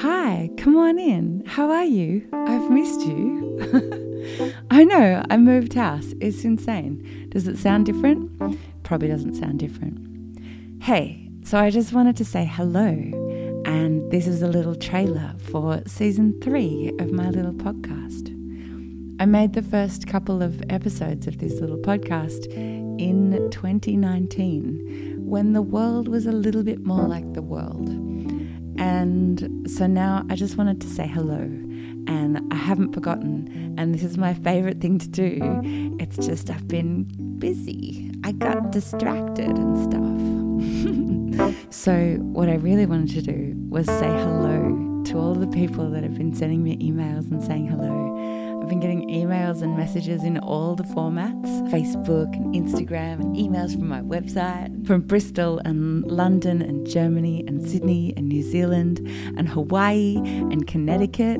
Hi, come on in. How are you? I've missed you. I know, I moved house. It's insane. Does it sound different? Probably doesn't sound different. Hey, so I just wanted to say hello. And this is a little trailer for season three of my little podcast. I made the first couple of episodes of this little podcast in 2019 when the world was a little bit more like the world. And so now I just wanted to say hello. And I haven't forgotten. And this is my favorite thing to do. It's just I've been busy. I got distracted and stuff. so, what I really wanted to do was say hello to all the people that have been sending me emails and saying hello I've been getting emails and messages in all the formats Facebook and Instagram, and emails from my website from Bristol and London and Germany and Sydney and New Zealand and Hawaii and Connecticut.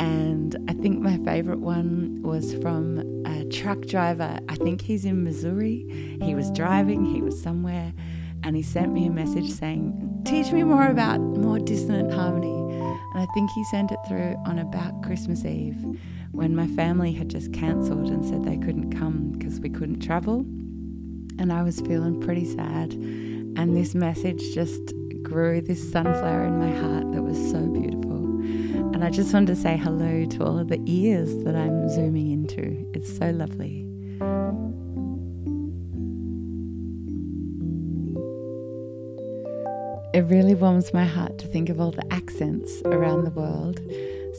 And I think my favorite one was from a truck driver. I think he's in Missouri. He was driving, he was somewhere, and he sent me a message saying, Teach me more about more dissonant harmony. And I think he sent it through on about Christmas Eve when my family had just cancelled and said they couldn't come because we couldn't travel. And I was feeling pretty sad. And this message just grew this sunflower in my heart that was so beautiful. And I just wanted to say hello to all of the ears that I'm zooming into. It's so lovely. It really warms my heart to think of all the accents around the world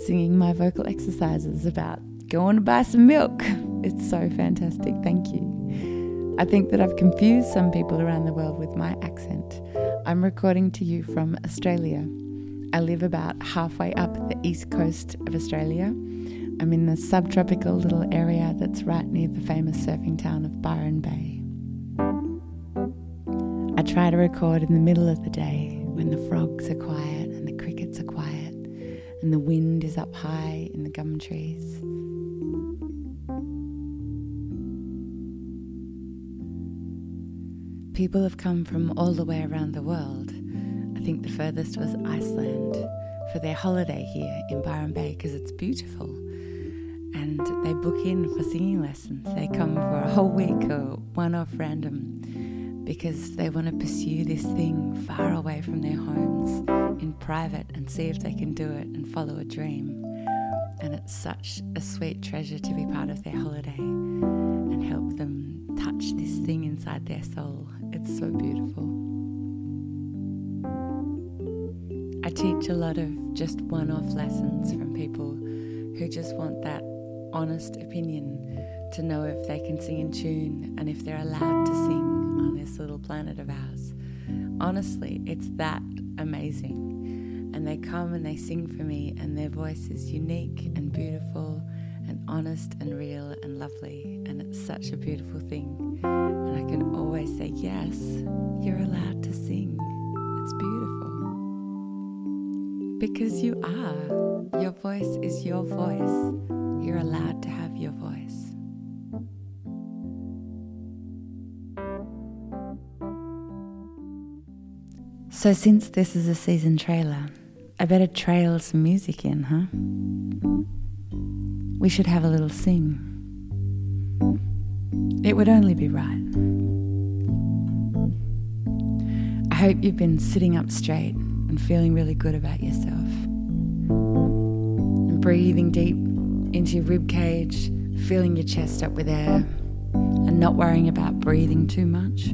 singing my vocal exercises about going to buy some milk. It's so fantastic. Thank you. I think that I've confused some people around the world with my accent. I'm recording to you from Australia. I live about halfway up the east coast of Australia. I'm in the subtropical little area that's right near the famous surfing town of Byron Bay. Try to record in the middle of the day when the frogs are quiet and the crickets are quiet and the wind is up high in the gum trees. People have come from all the way around the world. I think the furthest was Iceland for their holiday here in Byron Bay because it's beautiful. And they book in for singing lessons. They come for a whole week or one off random because they want to pursue this thing far away from their homes in private and see if they can do it and follow a dream. And it's such a sweet treasure to be part of their holiday and help them touch this thing inside their soul. It's so beautiful. I teach a lot of just one off lessons from people who just want that honest opinion to know if they can sing in tune and if they're allowed to sing planet of ours. Honestly, it's that amazing. And they come and they sing for me, and their voice is unique and beautiful and honest and real and lovely. And it's such a beautiful thing. And I can always say, Yes, you're allowed to sing. It's beautiful. Because you are. Your voice is your voice. You're allowed to have your voice. So, since this is a season trailer, I better trail some music in, huh? We should have a little sing. It would only be right. I hope you've been sitting up straight and feeling really good about yourself. And breathing deep into your rib cage, filling your chest up with air, and not worrying about breathing too much.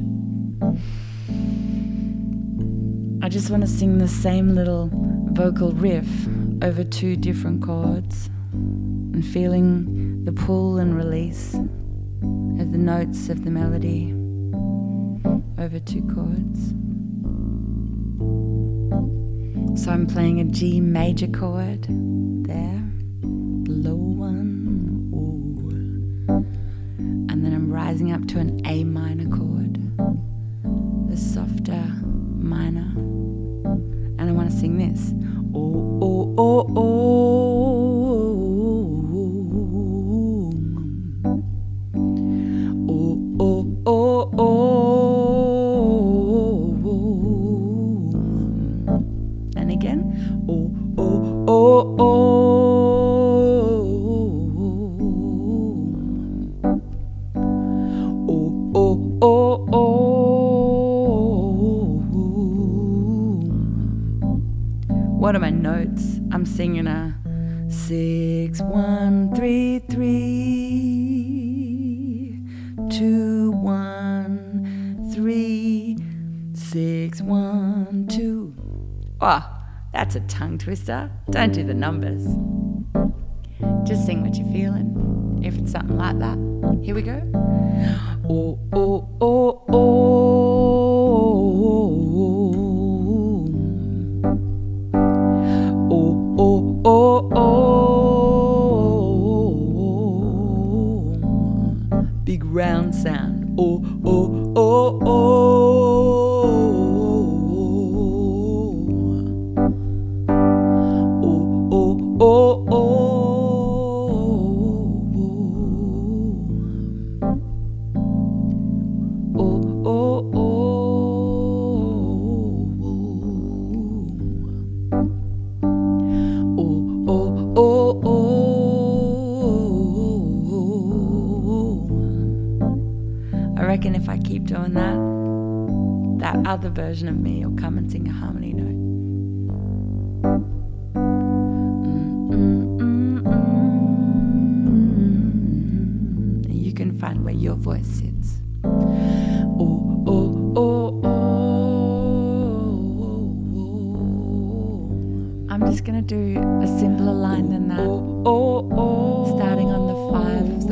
I just want to sing the same little vocal riff over two different chords and feeling the pull and release of the notes of the melody over two chords. So I'm playing a G major chord there, low one, ooh. And then I'm rising up to an A minor chord, the softer minor and I want to sing this. Oh, oh, oh, oh. Three two one three six one two. Oh, that's a tongue twister. Don't do the numbers. Just sing what you're feeling. If it's something like that. Here we go. Oh, oh, oh, oh. Version of me will come and sing a harmony note. Oh, oh, oh, oh. I'm just gonna do a simpler line than that. Starting on the five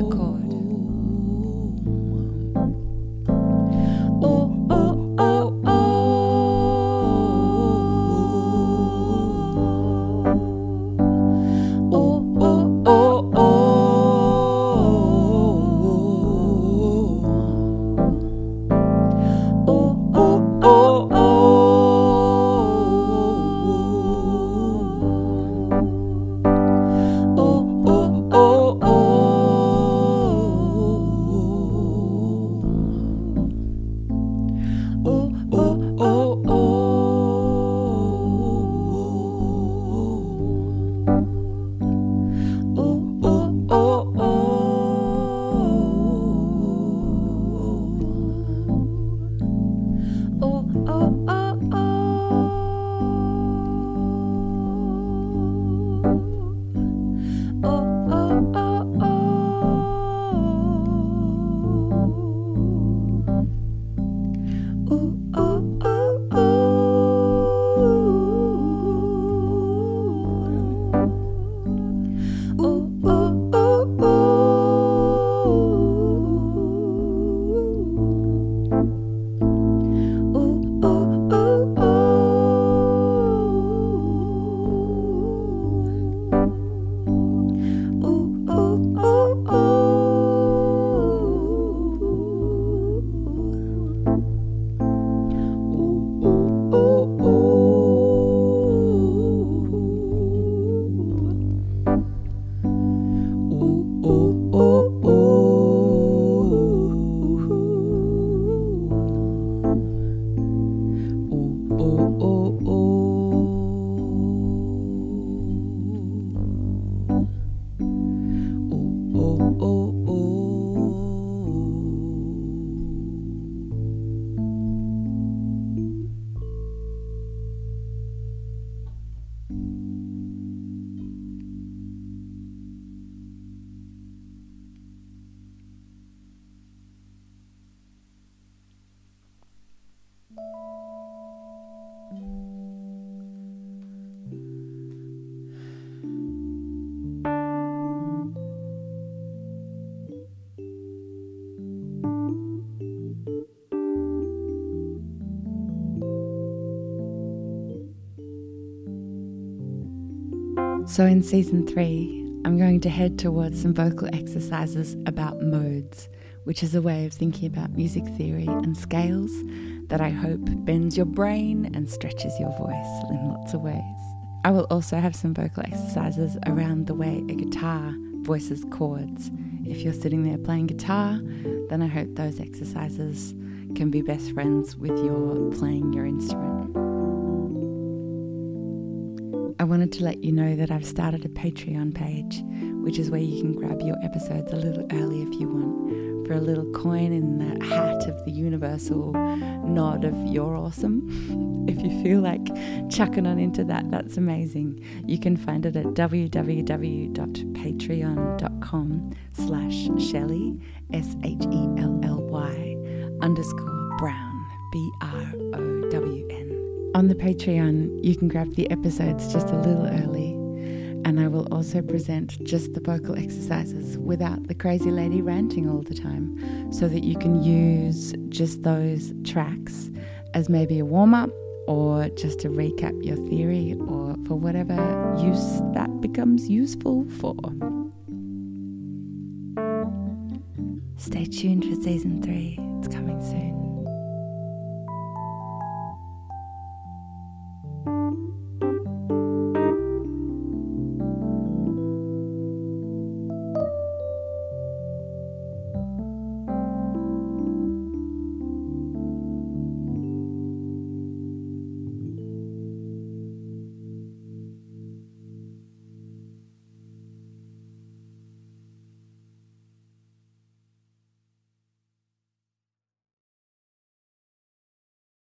So, in season three, I'm going to head towards some vocal exercises about modes, which is a way of thinking about music theory and scales that I hope bends your brain and stretches your voice in lots of ways. I will also have some vocal exercises around the way a guitar voices chords. If you're sitting there playing guitar, then I hope those exercises can be best friends with your playing your instrument. I wanted to let you know that I've started a Patreon page, which is where you can grab your episodes a little early if you want for a little coin in the hat of the universal nod of you're awesome. if you feel like chucking on into that, that's amazing. You can find it at www.patreon.com slash Shelley, S-H-E-L-L-Y underscore Brown, B-R-O-W-N. On the Patreon, you can grab the episodes just a little early and I will also present just the vocal exercises without the crazy lady ranting all the time so that you can use just those tracks as maybe a warm up or just to recap your theory or for whatever use that becomes useful for. Stay tuned for season three, it's coming soon.